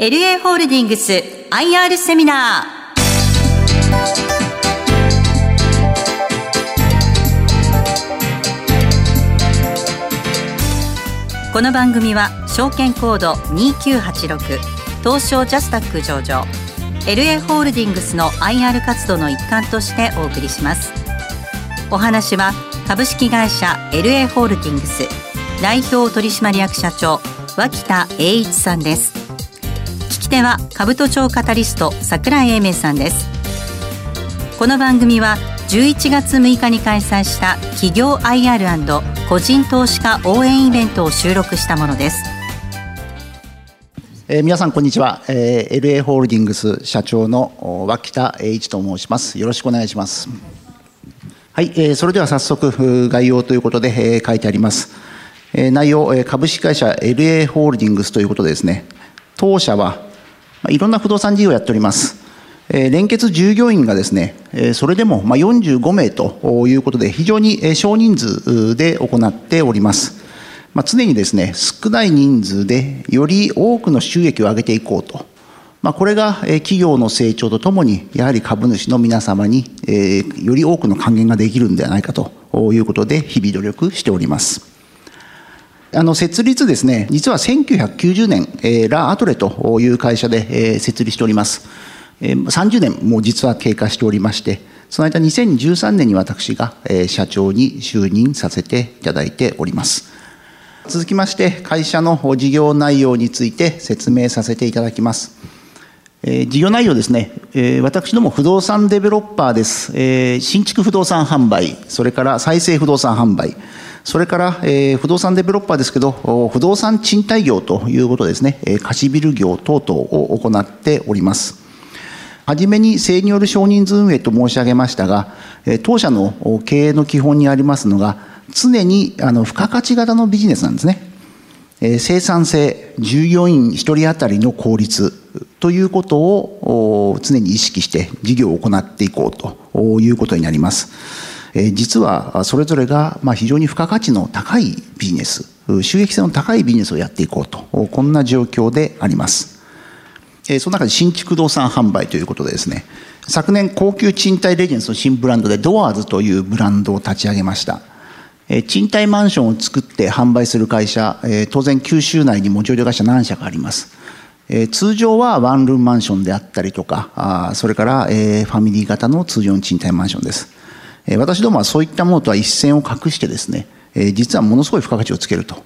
LA ホールディングス IR セミナー。この番組は証券コード2986東証ジャスタック上場。LA ホールディングスの IR 活動の一環としてお送りします。お話は株式会社 LA ホールディングス代表取締役社長脇田栄一さんです。聞き手は兜町カタリスト桜井英明さんです。この番組は11月6日に開催した企業 IR& 個人投資家応援イベントを収録したものです。えー、皆さんこんにちは、えー、LA ホールディングス社長の脇田栄一と申します。よろしくお願いします。はい、えー、それでは早速概要ということで、えー、書いてあります。内容、株式会社 LA ホールディングスということでですね、当社はいろんな不動産事業をやっております。連結従業員がですね、それでも45名ということで、非常に少人数で行っております。常にですね、少ない人数でより多くの収益を上げていこうと。まあ、これが企業の成長とともに、やはり株主の皆様により多くの還元ができるんではないかということで、日々努力しております。あの設立ですね、実は1990年、えー、ラ・アトレという会社で、えー、設立しております。えー、30年も実は経過しておりまして、その間2013年に私が、えー、社長に就任させていただいております。続きまして、会社の事業内容について説明させていただきます。えー、事業内容ですね、えー、私ども不動産デベロッパーです、えー、新築不動産販売、それから再生不動産販売、それから、え、不動産デベロッパーですけど、不動産賃貸業ということですね、貸しビル業等々を行っております。はじめに正による少人数運営と申し上げましたが、当社の経営の基本にありますのが、常にあの付加価値型のビジネスなんですね。生産性、従業員1人当たりの効率ということを常に意識して事業を行っていこうということになります。実はそれぞれが非常に付加価値の高いビジネス、収益性の高いビジネスをやっていこうと、こんな状況であります。その中で新築動産販売ということでですね、昨年高級賃貸レジェンスの新ブランドでドアーズというブランドを立ち上げました。賃貸マンションを作って販売する会社、当然九州内にも上場会社何社かあります。通常はワンルームマンションであったりとか、それからファミリー型の通常の賃貸マンションです。私どもはそういったものとは一線を画してですね、実はものすごい付加価値をつけると。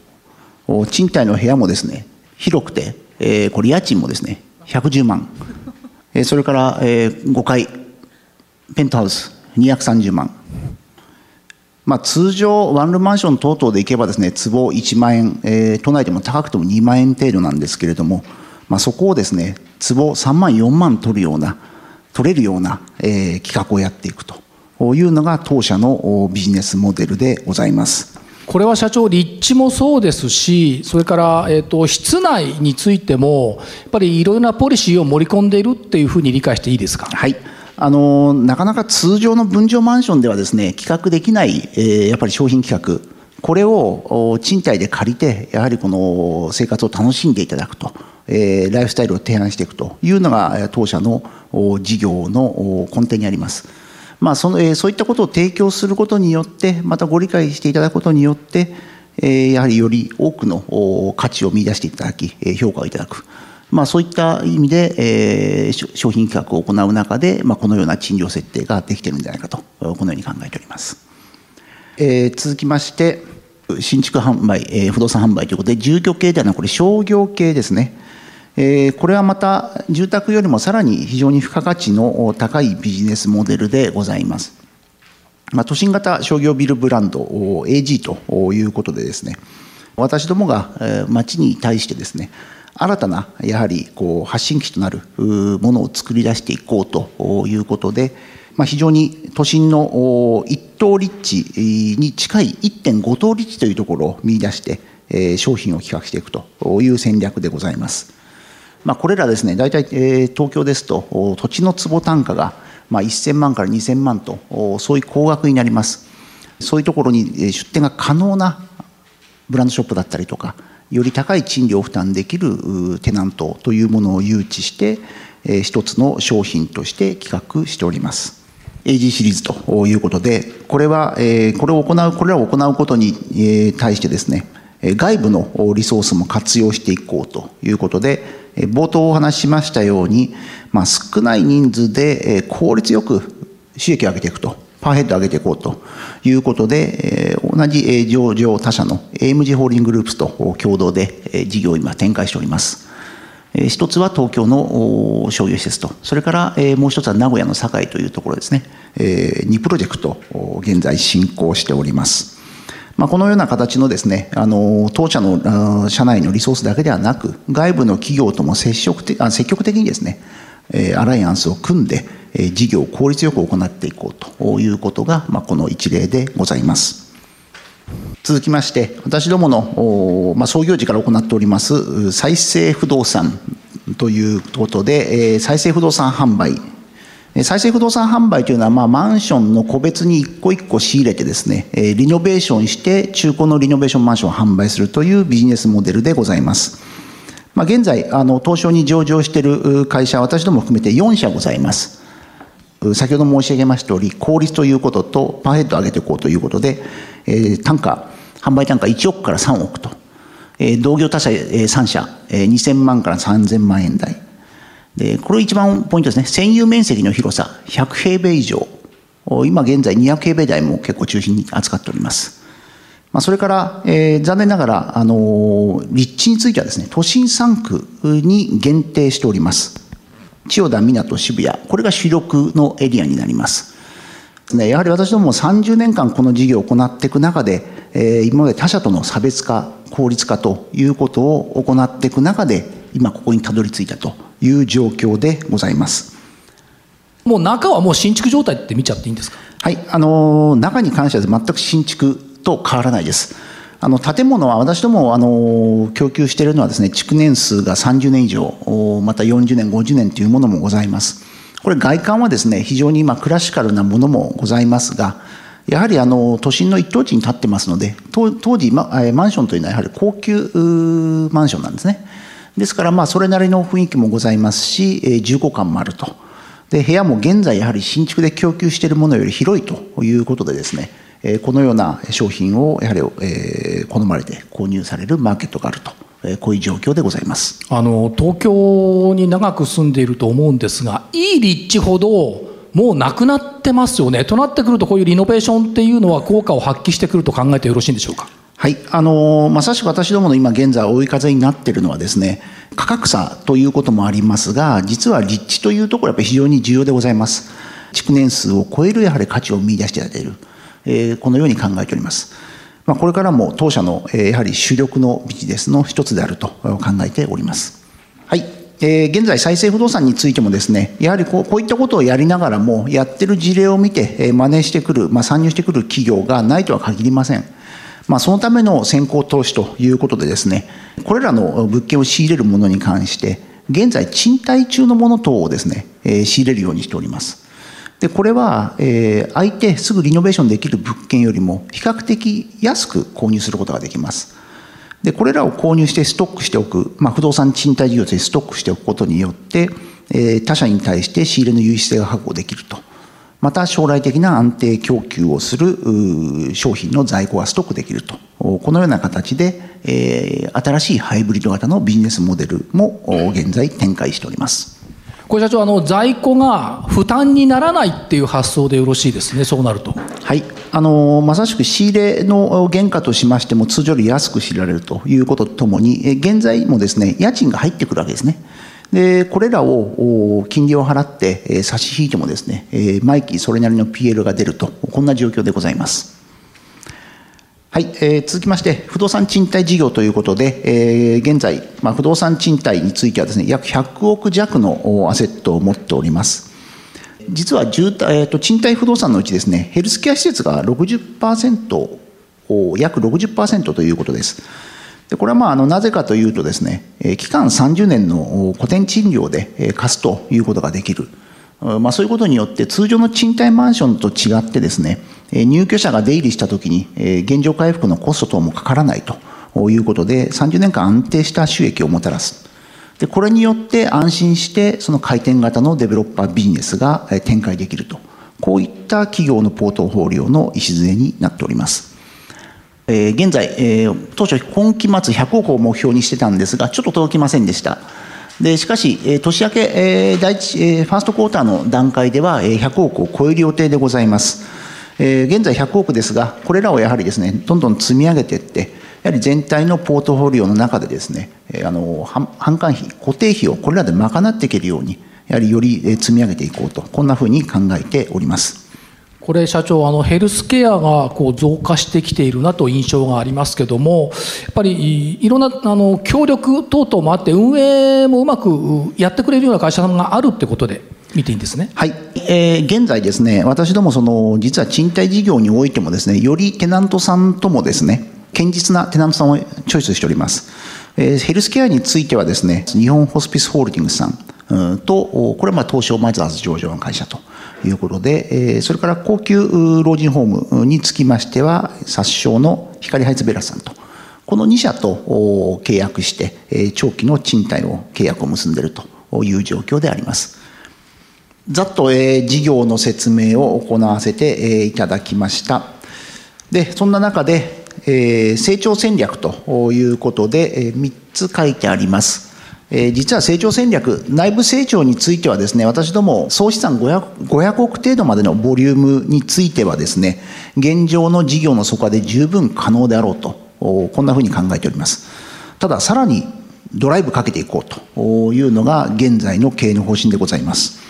賃貸の部屋もですね、広くて、これ家賃もですね、110万。それから5階、ペントハウス230万。まあ、通常、ワンルーマンション等々でいけばですね、坪1万円、えー、都内でも高くても2万円程度なんですけれども、まあ、そこをですね、坪3万、4万取るような、取れるような、えー、企画をやっていくと。いうのが当社のビジネスモデルでございます。これは社長、立地もそうですし、それから、えーと、室内についても、やっぱりいろいろなポリシーを盛り込んでいるっていうふうに理解していいですか？はいあのなかなか通常の分譲マンションではですね企画できない、えー、やっぱり商品企画これを賃貸で借りてやはりこの生活を楽しんでいただくと、えー、ライフスタイルを提案していくというのが当社の事業の根底にあります。まあ、そのえそういったことを提供することによってまたご理解していただくことによって、えやはりより多くの価値を見出していただきえ評価をいただく。まあ、そういった意味で、えー、商品企画を行う中で、まあ、このような賃料設定ができているんじゃないかとこのように考えております、えー、続きまして新築販売、えー、不動産販売ということで住居系ではなくこれ商業系ですねこれはまた住宅よりもさらに非常に付加価値の高いビジネスモデルでございます。まあ、都心型商業ビルブランド AG ということでですね、私どもが町に対してですね、新たなやはりこう発信基となるものを作り出していこうということで、まあ、非常に都心の一等立地に近い1.5等立地というところを見出して商品を企画していくという戦略でございます。まあ、これらですね、大体、えー、東京ですと、土地の坪単価が、まあ、1000万から2000万と、そういう高額になります。そういうところに出店が可能なブランドショップだったりとか、より高い賃料を負担できるテナントというものを誘致して、一つの商品として企画しております。AG シリーズということで、これは、これを行う、これらを行うことに対してですね、外部のリソースも活用していこうということで、冒頭お話ししましたように、まあ、少ない人数で効率よく収益を上げていくと、パーヘッドを上げていこうということで、同じ上場他社の AMG ホールディンググループスと共同で事業を今展開しております。一つは東京の商業施設と、それからもう一つは名古屋の堺というところですね、2プロジェクト、現在進行しております。まあ、このような形のですね、あの当社の社内のリソースだけではなく、外部の企業とも積極的あ積極的にですね、アライアンスを組んで、事業を効率よく行っていこうということが、まあ、この一例でございます。続きまして、私どもの、まあ、創業時から行っております再生不動産ということで、再生不動産販売。再生不動産販売というのは、まあ、マンションの個別に一個一個仕入れてですね、えリノベーションして中古のリノベーションマンションを販売するというビジネスモデルでございます。まあ、現在、あの、東証に上場している会社、私ども含めて4社ございます。先ほど申し上げました通り、効率ということと、パーヘッドを上げていこうということで、えー、単価、販売単価1億から3億と、えー、同業他社、えー、3社、えー、2000万から3000万円台。で、これ一番ポイントですね。占有面積の広さ、100平米以上。今現在200平米台も結構中心に扱っております。まあ、それから、えー、残念ながら、あのー、立地についてはですね、都心3区に限定しております。千代田、港、渋谷、これが主力のエリアになります。ね、やはり私ども30年間この事業を行っていく中で、えー、今まで他社との差別化、効率化ということを行っていく中で、今ここにたどり着いたという状況でございます。もう中はもう新築状態って見ちゃっていいんですか？はい、あの、中に関しては全く新築と変わらないです。あの建物は私どもあの供給しているのはですね築年数が30年以上また40年50年というものもございますこれ外観はですね非常に今クラシカルなものもございますがやはりあの都心の一等地に建ってますので当時ママンションというのはやはり高級マンションなんですねですからまあそれなりの雰囲気もございますし重厚感もあると。で部屋も現在やはり新築で供給しているものより広いということでですねこのような商品をやはり好まれて購入されるマーケットがあると。こういう状況でございます。あの東京に長く住んでいると思うんですがいい立地ほどもうなくなってますよね。となってくるとこういうリノベーションっていうのは効果を発揮してくると考えてよろしいんでしょうか？はい、あのまさしく私どもの今現在追い風になっているのはですね価格差ということもありますが実は立地というところやっぱ非常に重要でございます築年数を超えるやはり価値を見出していただけるえこのように考えております。まあ、これからも当社の、えやはり主力のビジネスの一つであると考えております。はい。え現在、再生不動産についてもですね、やはりこうこういったことをやりながらも、やってる事例を見て、え真似してくる、まあ、参入してくる企業がないとは限りません。まあ、そのための先行投資ということでですね、これらの物件を仕入れるものに関して、現在賃貸中のもの等をですね、え仕入れるようにしております。でこれは、えー、相手すぐリノベーションできる物件よりも比較的安く購入することができます。でこれらを購入してストックしておく、まあ、不動産賃貸事業としてストックしておくことによって、えー、他社に対して仕入れの優位性が確保できると。また将来的な安定供給をする商品の在庫がストックできると。このような形で、えー、新しいハイブリッド型のビジネスモデルも現在展開しております。これ社長あの在庫が負担にならないっていう発想でよろしいですねそうなるとはいあのまさしく仕入れの原価としましても通常より安く仕入れられるということとともに現在もですね家賃が入ってくるわけですねでこれらを金利を払って差し引いてもですね毎期それなりの PL が出るとこんな状況でございますはい、えー、続きまして、不動産賃貸事業ということで、えー、現在、まあ、不動産賃貸についてはですね、約100億弱のアセットを持っております。実は住、えーと、賃貸不動産のうちですね、ヘルスケア施設が60%、約60%ということです。でこれはまああのなぜかというとですね、期間30年の古典賃料で貸すということができる。まあ、そういうことによって通常の賃貸マンションと違ってですね入居者が出入りした時に現状回復のコスト等もかからないということで、30年間安定した収益をもたらす。で、これによって安心して、その回転型のデベロッパービジネスが展開できると。こういった企業のポートフォリオの礎になっております。えー、現在、えー、当初今期末100億を目標にしてたんですが、ちょっと届きませんでした。でしかし、えー、年明け、えー、第一、えー、ファーストクォーターの段階では、えー、100億を超える予定でございます。えー、現在100億ですが、これらをやはりですね、どんどん積み上げていって、やはり全体のポートフォリオの中でですね、えー、あの販管費、固定費をこれらで賄っていけるように、やはりより積み上げていこうと、こんなふうに考えております。これ社長あのヘルスケアがこう増加してきているなと印象がありますけどもやっぱりいろんなあの協力等々もあって運営もうまくやってくれるような会社さんがあるってことで見ていいんですね？はい、えー、現在ですね私どもその実は賃貸事業においてもですねよりテナントさんともですね堅実なテナントさんをチョイスしております。えー、ヘルスケアについてはですね日本ホスピスホールディングスさんとこれはまあ東証マイザーズ上場の会社ということで、それから高級老人ホームにつきましては、殺傷の光ハイツベラさんと、この2社と契約して、長期の賃貸を契約を結んでいるという状況であります。ざっと事業の説明を行わせていただきました。で、そんな中で、成長戦略ということで3つ書いてあります。え、実は成長戦略、内部成長についてはですね、私ども総資産 500, 500億程度までのボリュームについてはですね、現状の事業の底で十分可能であろうと、こんなふうに考えております。ただ、さらにドライブかけていこうというのが現在の経営の方針でございます。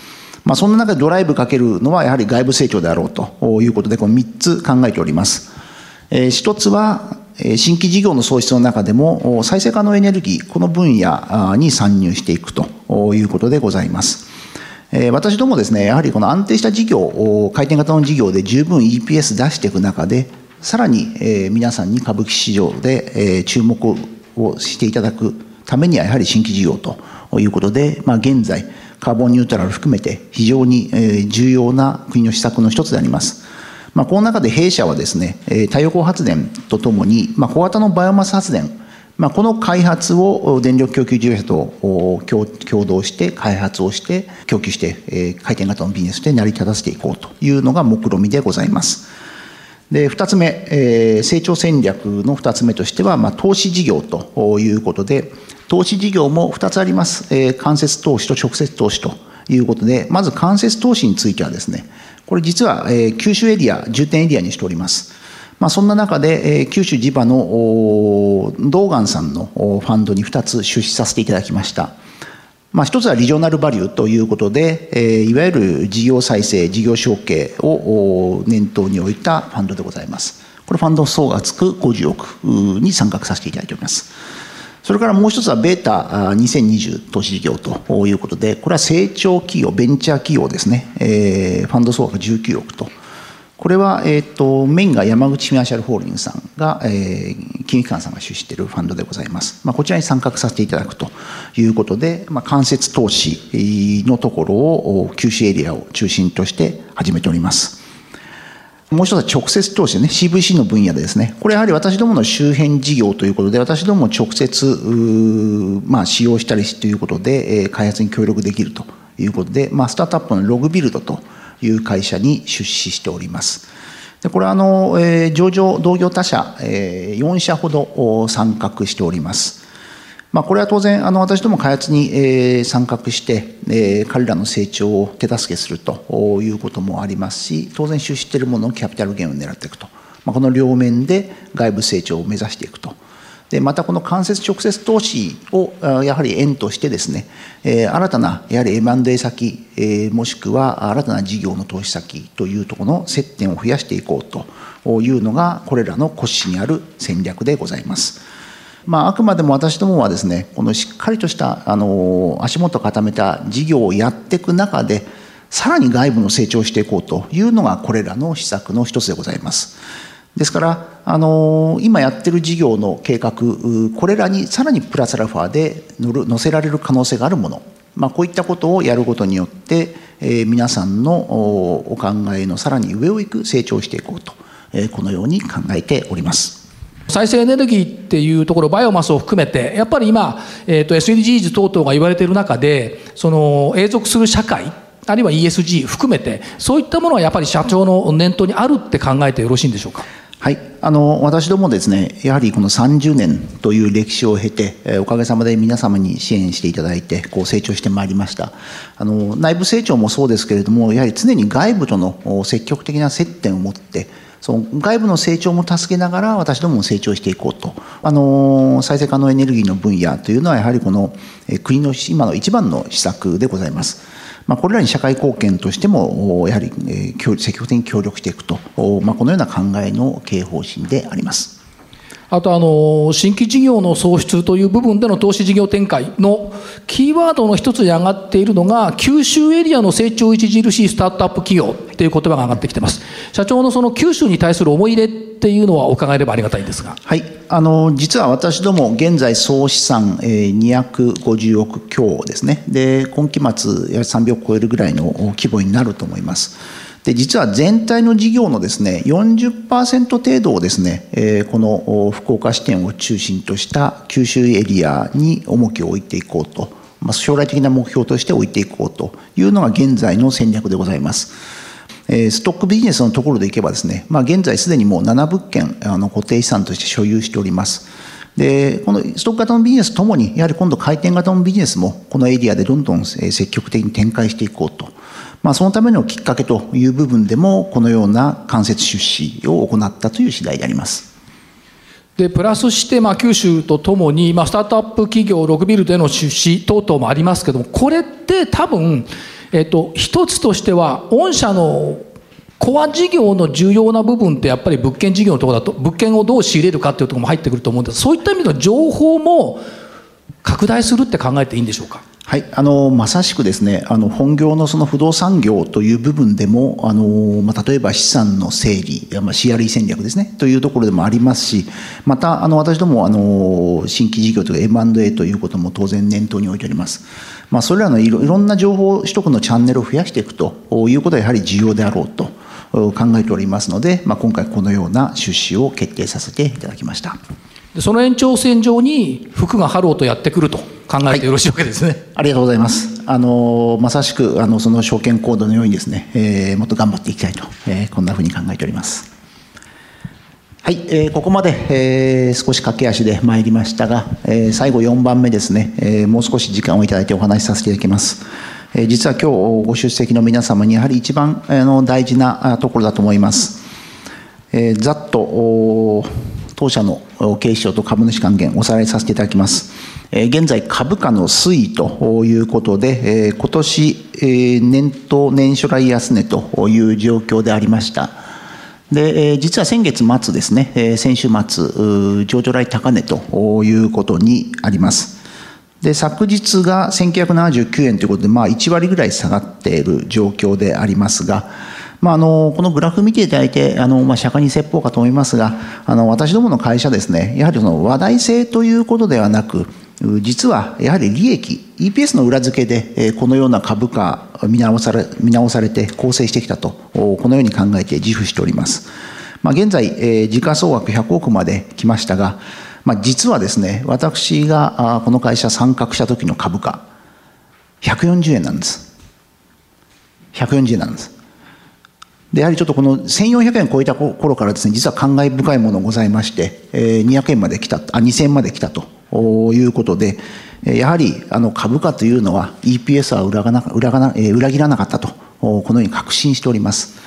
まあ、そんな中でドライブかけるのはやはり外部成長であろうということで、この3つ考えております。え、1つは新規事業の創出の中でも再生可能エネルギー、この分野に参入していくということでございます。私どもですね、やはりこの安定した事業、回転型の事業で十分 EPS 出していく中で、さらに皆さんに歌舞伎市場で注目をしていただくためにはやはり新規事業ということで、まあ、現在、カーボンニュートラル含めて非常に重要な国の施策の一つであります。まあ、この中で弊社はですね、太陽光発電とともに、まあ、小型のバイオマス発電、まあ、この開発を電力供給事業者と共同して開発をして供給して、回転型のビジネスで成り立たせていこうというのが目論見でございます。で2つ目、えー、成長戦略の2つ目としては、まあ、投資事業ということで投資事業も2つあります、えー、間接投資と直接投資ということでまず間接投資についてはですねこれ実は、えー、九州エリア、重点エリアにしております。まあ、そんな中で、えー、九州地場の道元さんのファンドに2つ出資させていただきました。まあ、一つはリジョナルバリューということで、えー、いわゆる事業再生、事業承継を念頭に置いたファンドでございます。これファンド総額50億に参画させていただいております。それからもう一つはベータ2020投資事業ということで、これは成長企業、ベンチャー企業ですね、えー、ファンド総額19億と。これは、えーと、メインが山口フィナンシャルホールディングスさんが、えー、金融機関さんが出資しているファンドでございます。まあ、こちらに参画させていただくということで、まあ、間接投資のところを、九州エリアを中心として始めております。もう一つは直接投資ね、CVC の分野でですね、これやはり私どもの周辺事業ということで、私ども直接、まあ、使用したりということで、開発に協力できるということで、まあ、スタートアップのログビルドという会社に出資しております。でこれはあの、えー、上場同業他社、えー、4社ほど参画しております。まあ、これは当然、あの私ども開発に、えー、参画して、えー、彼らの成長を手助けするということもありますし、当然出資しているもののキャピタルゲインを狙っていくと、まあ、この両面で外部成長を目指していくと。でまたこの間接直接投資をやはり円としてですね、えー、新たなやはり M&A 先、えー、もしくは新たな事業の投資先というところの接点を増やしていこうというのがこれらの骨子にある戦略でございます。まあ、あくまでも私どもはですねこのしっかりとしたあの足元固めた事業をやっていく中でさらに外部の成長していこうというのがこれらの施策の一つでございます。ですからあの今やってる事業の計画これらにさらにプラスアルファで載せられる可能性があるもの、まあ、こういったことをやることによって、えー、皆さんのお考えのさらに上を行く成長していこうと、えー、このように考えております。再生エネルギーっていうところバイオマスを含めてやっぱり今、えー、と SDGs 等々が言われている中でその永続する社会あるいは ESG 含めてそういったものはやっぱり社長の念頭にあるって考えてよろしいんでしょうか？はい、あの私どもですね、やはりこの30年という歴史を経て、えおかげさまで皆様に支援していただいて、こう成長してまいりましたあの。内部成長もそうですけれども、やはり常に外部との積極的な接点を持って、その外部の成長も助けながら私どもも成長していこうとあの再生可能エネルギーの分野というのはやはりこの国の今の一番の施策でございます。まあ、これらに社会貢献としてもやはり積極的に協力していくと、まあ、このような考えの経営方針であります。あとあの新規事業の創出という部分での投資事業展開のキーワードの一つに上がっているのが九州エリアの成長著しいスタートアップ企業という言葉が上がってきてます。社長のその九州に対する思い入れっていうのは伺えればありがたいんですが。はい。あの実は私ども現在総資産、250億強ですね。で今期末や300億超えるぐらいの規模になると思います。で実は全体の事業のですね40%程度をですね、え、この福岡支店を中心とした九州エリアに重きを置いていこうと、ま、将来的な目標として置いていこうというのが現在の戦略でございます。ストックビジネスのところでいけばですね、まあ、現在すでにもう7物件あの固定資産として所有しております。でこのストック型のビジネスともにやはり今度回転型のビジネスもこのエリアでどんどん積極的に展開していこうとまあ、そのためのきっかけという部分でもこのような間接出資を行ったという次第であります。でプラスして、まあ、九州とともに、まあ、スタートアップ企業6ビルでの出資等々もありますけどもこれって多分、えっと、一つとしては御社のコア事業の重要な部分ってやっぱり物件事業のところだと物件をどう仕入れるかっていうところも入ってくると思うんですそういった意味の情報も拡大するって考えていいんでしょうか？はい、あのまさしくですねあの本業のその不動産業という部分でもあの、まあ、例えば資産の整理、まあ、CRE 戦略ですねというところでもありますしまたあの私どもあの新規事業というか M&A ということも当然念頭に置いております、まあ、それらのいろいろんな情報取得のチャンネルを増やしていくということはやはり重要であろうと考えておりますので、まあ、今回このような出資を決定させていただきました。その延長線上に福がハローとやってくると考えてよろしいわけですね、はい、ありがとうございます。あのまさしくあのその証券コードのようにですね、えー、もっと頑張っていきたいと、えー、こんなふうに考えております。はい、えー、ここまで、えー、少し駆け足で参りましたが、えー、最後4番目ですね、えー、もう少し時間をいただいてお話しさせていただきます。えー、実は今日ご出席の皆様にやはり一番あの大事なところだと思います。えー、ざっと当社の経営と株主還元おさらいさせていただきます。現在株価の推移ということで、今年年頭年初来安値という状況でありました。で、実は先月末ですね、先週末、上場来高値ということにあります。で、昨日が1979円ということで、まあ1割ぐらい下がっている状況でありますが、まあ、あのこのグラフ見ていただいてあの、まあ、釈迦に説法かと思いますがあの私どもの会社ですねやはりその話題性ということではなく実はやはり利益 EPS の裏付けでこのような株価見直され見直されて構成してきたとこのように考えて自負しております、まあ、現在時価総額100億まで来ましたが、まあ、実はですね私がこの会社参画した時の株価140円なんです。140円なんです。でやはりちょっとこの1400円超えた頃からですね実は感慨深いものございまして、200円まで来たあ2000円まで来たということでやはりあの株価というのは EPS は裏がな裏がな、裏切らなかったとこのように確信しております。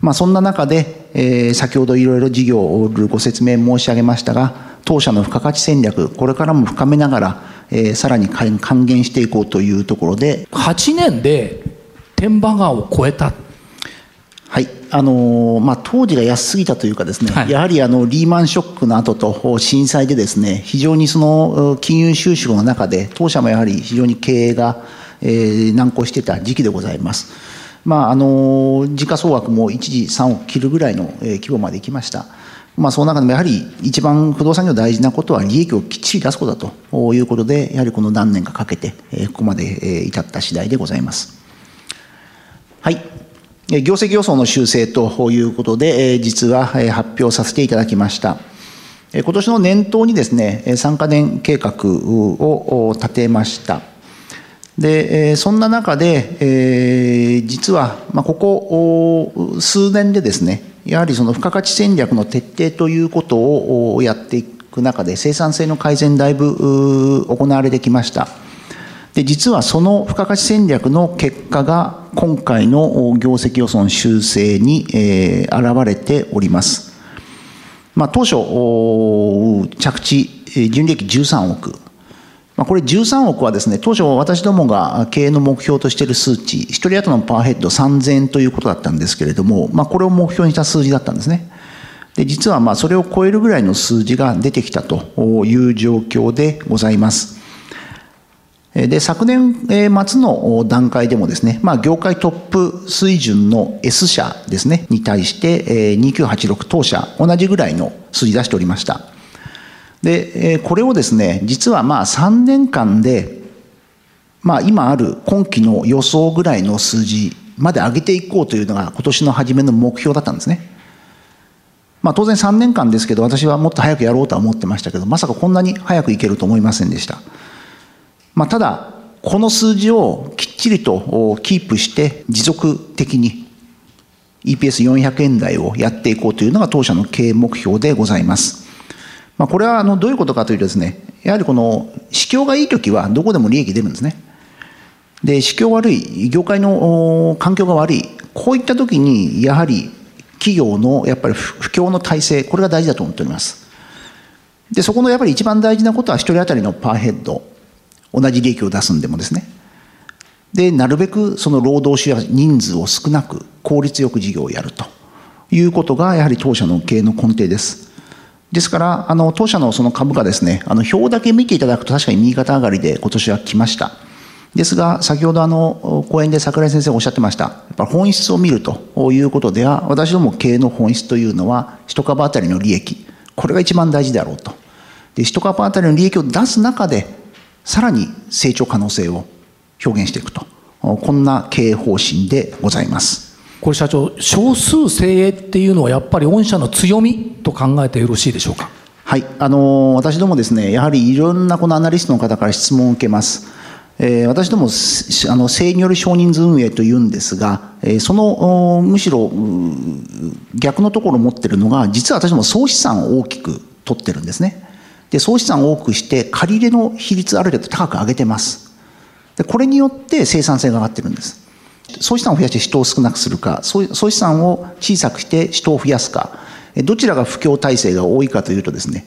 まあ、そんな中で、えー、先ほどいろいろ事業をご説明申し上げましたが当社の付加価値戦略これからも深めながら、えー、さらに還元していこうというところで8年で天馬川を超えたあのまあ、当時が安すぎたというかですね、はい、やはりあのリーマンショックの後と震災でですね非常にその金融収縮の中で当社もやはり非常に経営が、えー、難航していた時期でございます。まあ、あの時価総額も一時3億切るぐらいの、えー、規模まで行きました。まあ、その中でもやはり一番不動産業大事なことは利益をきっちり出すことだということでやはりこの何年かかけて、えー、ここまで、えー、至った次第でございます。はい業績予想の修正ということで、実は発表させていただきました。今年の年頭にですね、3カ年計画を立てました。で、そんな中で、実は、ここ数年でですね、やはりその付加価値戦略の徹底ということをやっていく中で、生産性の改善だいぶ行われてきました。で、実はその付加価値戦略の結果が、今回の業績予算修正にえ、現れております。まあ、当初、着地、純利益13億。まあ、これ13億はですね、当初私どもが経営の目標としている数値、1人当たりのパワーヘッド3000円ということだったんですけれども、まあ、これを目標にした数字だったんですね。で、実はまあそれを超えるぐらいの数字が出てきたという状況でございます。で、昨年末の段階でもですね、まあ、業界トップ水準の S 社ですね、に対して、2986当社、同じぐらいの数字出しておりました。で、これをですね、実はまあ3年間で、まあ今ある今期の予想ぐらいの数字まで上げていこうというのが今年の初めの目標だったんですね。まあ当然3年間ですけど、私はもっと早くやろうとは思ってましたけど、まさかこんなに早くいけると思いませんでした。まあ、ただ、この数字をきっちりとキープして持続的に EPS400 円台をやっていこうというのが当社の経営目標でございます。まあ、これはあのどういうことかというとですね、やはりこの市況がいいときはどこでも利益出るんですね。で、市況悪い、業界の環境が悪い、こういったときにやはり企業のやっぱり不況の体制、これが大事だと思っております。で、そこのやっぱり一番大事なことは一人当たりのパーヘッド。同じ利益を出すんでもですね。で、なるべくその労働者人数を少なく効率よく事業をやるということがやはり当社の経営の根底です。ですから、あの、当社のその株価ですね、あの、表だけ見ていただくと確かに右肩上がりで今年は来ました。ですが、先ほどあの、講演で桜井先生おっしゃってました。やっぱ本質を見るということでは、私ども経営の本質というのは、一株当たりの利益。これが一番大事であろうと。で、一株当たりの利益を出す中で、さらに成長可能性を表現していくと。こんな経営方針でございます。これ社長少数精鋭っていうのはやっぱり御社の強みと考えてよろしいでしょうか？はい。あの私どもですねやはりいろんなこのアナリストの方から質問を受けます。えー、私どもあの正による少人数運営というんですが、えー、そのむしろ逆のところを持っているのが実は私ども総資産を大きく取ってるんですねで総資産を多くして借り入れの比率ある程度高く上げてます。でこれによって生産性が上がってるんです。総資産を増やして人を少なくするか総資産を小さくして人を増やすか。どちらが不況体制が多いかというとですね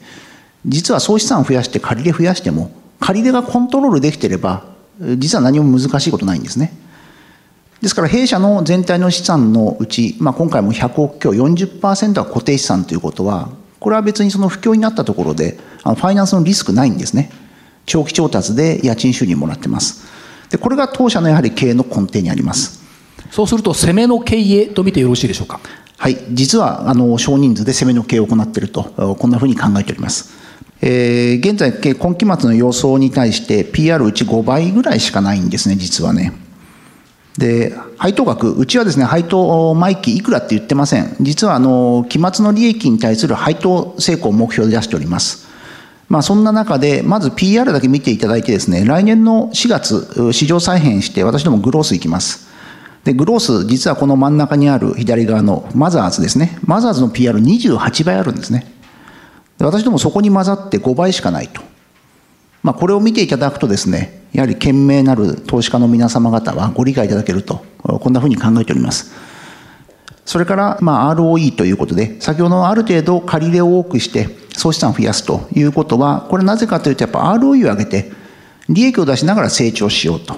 実は総資産を増やして借り入れ増やしても借り入れがコントロールできてれば実は何も難しいことないんですね。ですから弊社の全体の資産のうち、まあ、今回も100億強40%は固定資産ということはこれは別にその不況になったところであのファイナンスのリスクないんですね。長期調達で家賃収入もらってます。でこれが当社のやはり経営の根底にあります。そうすると攻めの経営と見てよろしいでしょうか？はい。実はあの少人数で攻めの経営を行っているとこんなふうに考えております。えー、現在、今期末の予想に対して PR うち5倍ぐらいしかないんですね、実はね。で、配当額、うちはですね、配当毎期いくらって言ってません。実は、あの、期末の利益に対する配当成功を目標で出しております。まあ、そんな中で、まず PR だけ見ていただいてですね、来年の4月、市場再編して、私どもグロース行きます。で、グロース、実はこの真ん中にある左側のマザーズですね。マザーズの PR28 倍あるんですね。私どもそこに混ざって5倍しかないと。まあ、これを見ていただくとですね、やはり賢明なる投資家の皆様方はご理解いただけると、こんなふうに考えております。それから、まあ、ROE ということで、先ほどある程度借り入れを多くして、総資産を増やすということは、これなぜかというと、やっぱ ROE を上げて、利益を出しながら成長しようと。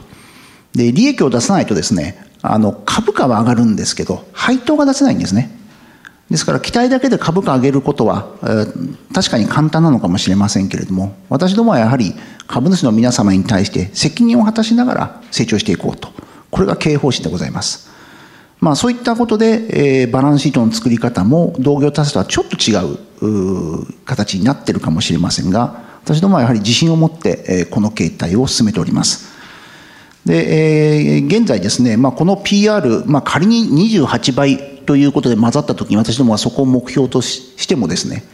で、利益を出さないとですね、あの、株価は上がるんですけど、配当が出せないんですね。ですから期待だけで株価上げることは、えー、確かに簡単なのかもしれませんけれども私どもはやはり株主の皆様に対して責任を果たしながら成長していこうと。これが経営方針でございます。まあそういったことで、えー、バランスシートの作り方も同業他社とはちょっと違う形になってるかもしれませんが私どもはやはり自信を持って、えー、この形態を進めております。で、えー、現在ですね、まあ、この PR、まあ、仮に28倍ということで混ざった時に私どもはそこを目標としてもですね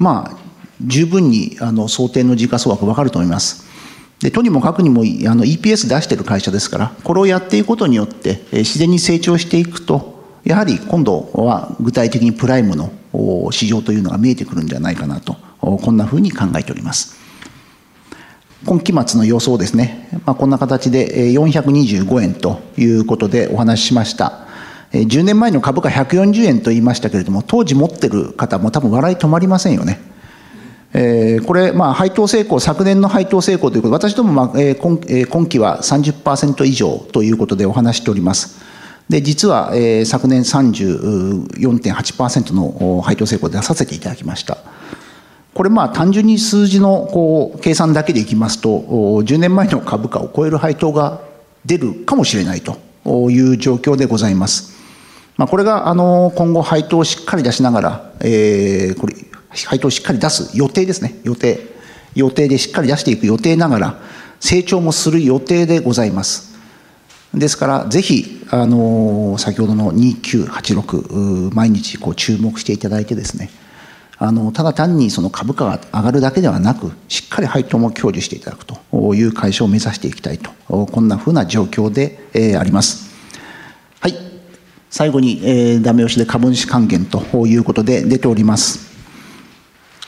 まあ、十分にあの想定の時価総額分かると思います。でとにもかくにもあの EPS 出してる会社ですからこれをやっていくことによって自然に成長していくとやはり今度は具体的にプライムの市場というのが見えてくるんではないかなとこんなふうに考えております。今期末の予想ですね、まあ、こんな形で425円ということでお話ししました。10年前の株価140円と言いましたけれども、当時持ってる方も多分笑い止まりませんよね。えー、これ、まあ、配当成功、昨年の配当成功ということで、私ども、まあえー今えー、今期は30%以上ということでお話しております。で、実は、えー、昨年34.8%の配当成功で出させていただきました。これまあ単純に数字のこう計算だけでいきますと10年前の株価を超える配当が出るかもしれないという状況でございます。まあ、これがあの今後配当をしっかり出しながら、えー、これ配当をしっかり出す予定ですね。予定。予定でしっかり出していく予定ながら成長もする予定でございます。ですからぜひあの先ほどの2986毎日こう注目していただいてですね。あのただ単にその株価が上がるだけではなくしっかり配当も享受していただくという会社を目指していきたいとこんなふうな状況で、えー、あります。はい。最後に、えー、ダメ押しで株主還元ということで出ております。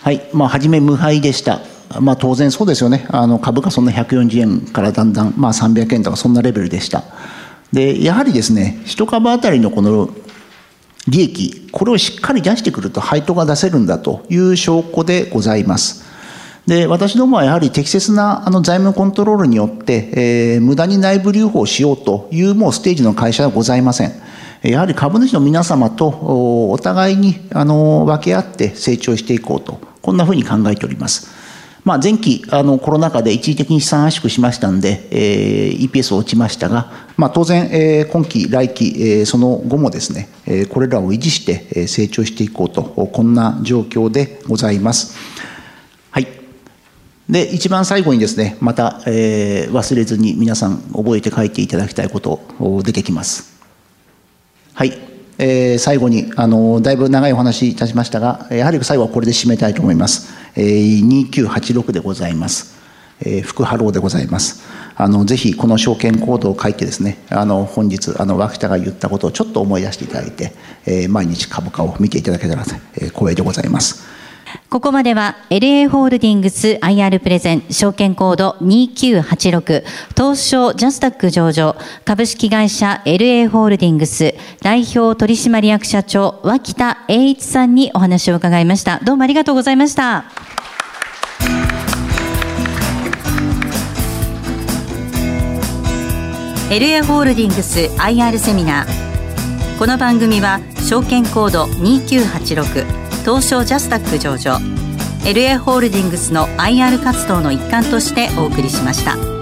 はい。まあ初め無敗でした。まあ当然そうですよね。あの株価そんな140円からだんだん、まあ、300円とかそんなレベルでした。でやはりですね1株当たりのこの利益、これをしっかり出してくると配当が出せるんだという証拠でございます。で私どもはやはり適切なあの財務コントロールによって、えー、無駄に内部留保をしようというもうステージの会社はございません。やはり株主の皆様とお互いにあの分け合って成長していこうと、こんなふうに考えております。まあ、前期あのコロナ禍で一時的に資産圧縮しましたんで、えー、EPS 落ちましたが、まあ、当然、えー、今期、来期、えー、その後もですね、えー、これらを維持して、え、成長していこうと、こんな状況でございます。はい。で、一番最後にですね、また、えー、忘れずに皆さん覚えて書いていただきたいこと出てきます。はい。えー、最後にあのだいぶ長いお話いたしましたがやはり最後はこれで締めたいと思います、えー、2986でございます、えー、福波郎でございます。あのぜひこの証券コードを書いてですねあの本日あの脇田が言ったことをちょっと思い出していただいて、えー、毎日株価を見ていただけたら、えー、光栄でございます。ここまでは LA ホールディングス IR プレゼン証券コード2986東証ジャスタック上場株式会社 LA ホールディングス代表取締役社長脇田栄一さんにお話を伺いました。どうもありがとうございました。LA ホールディングス IR セミナー。この番組は証券コード2986東証ジャスタック上場 LA ホールディングスの IR 活動の一環としてお送りしました。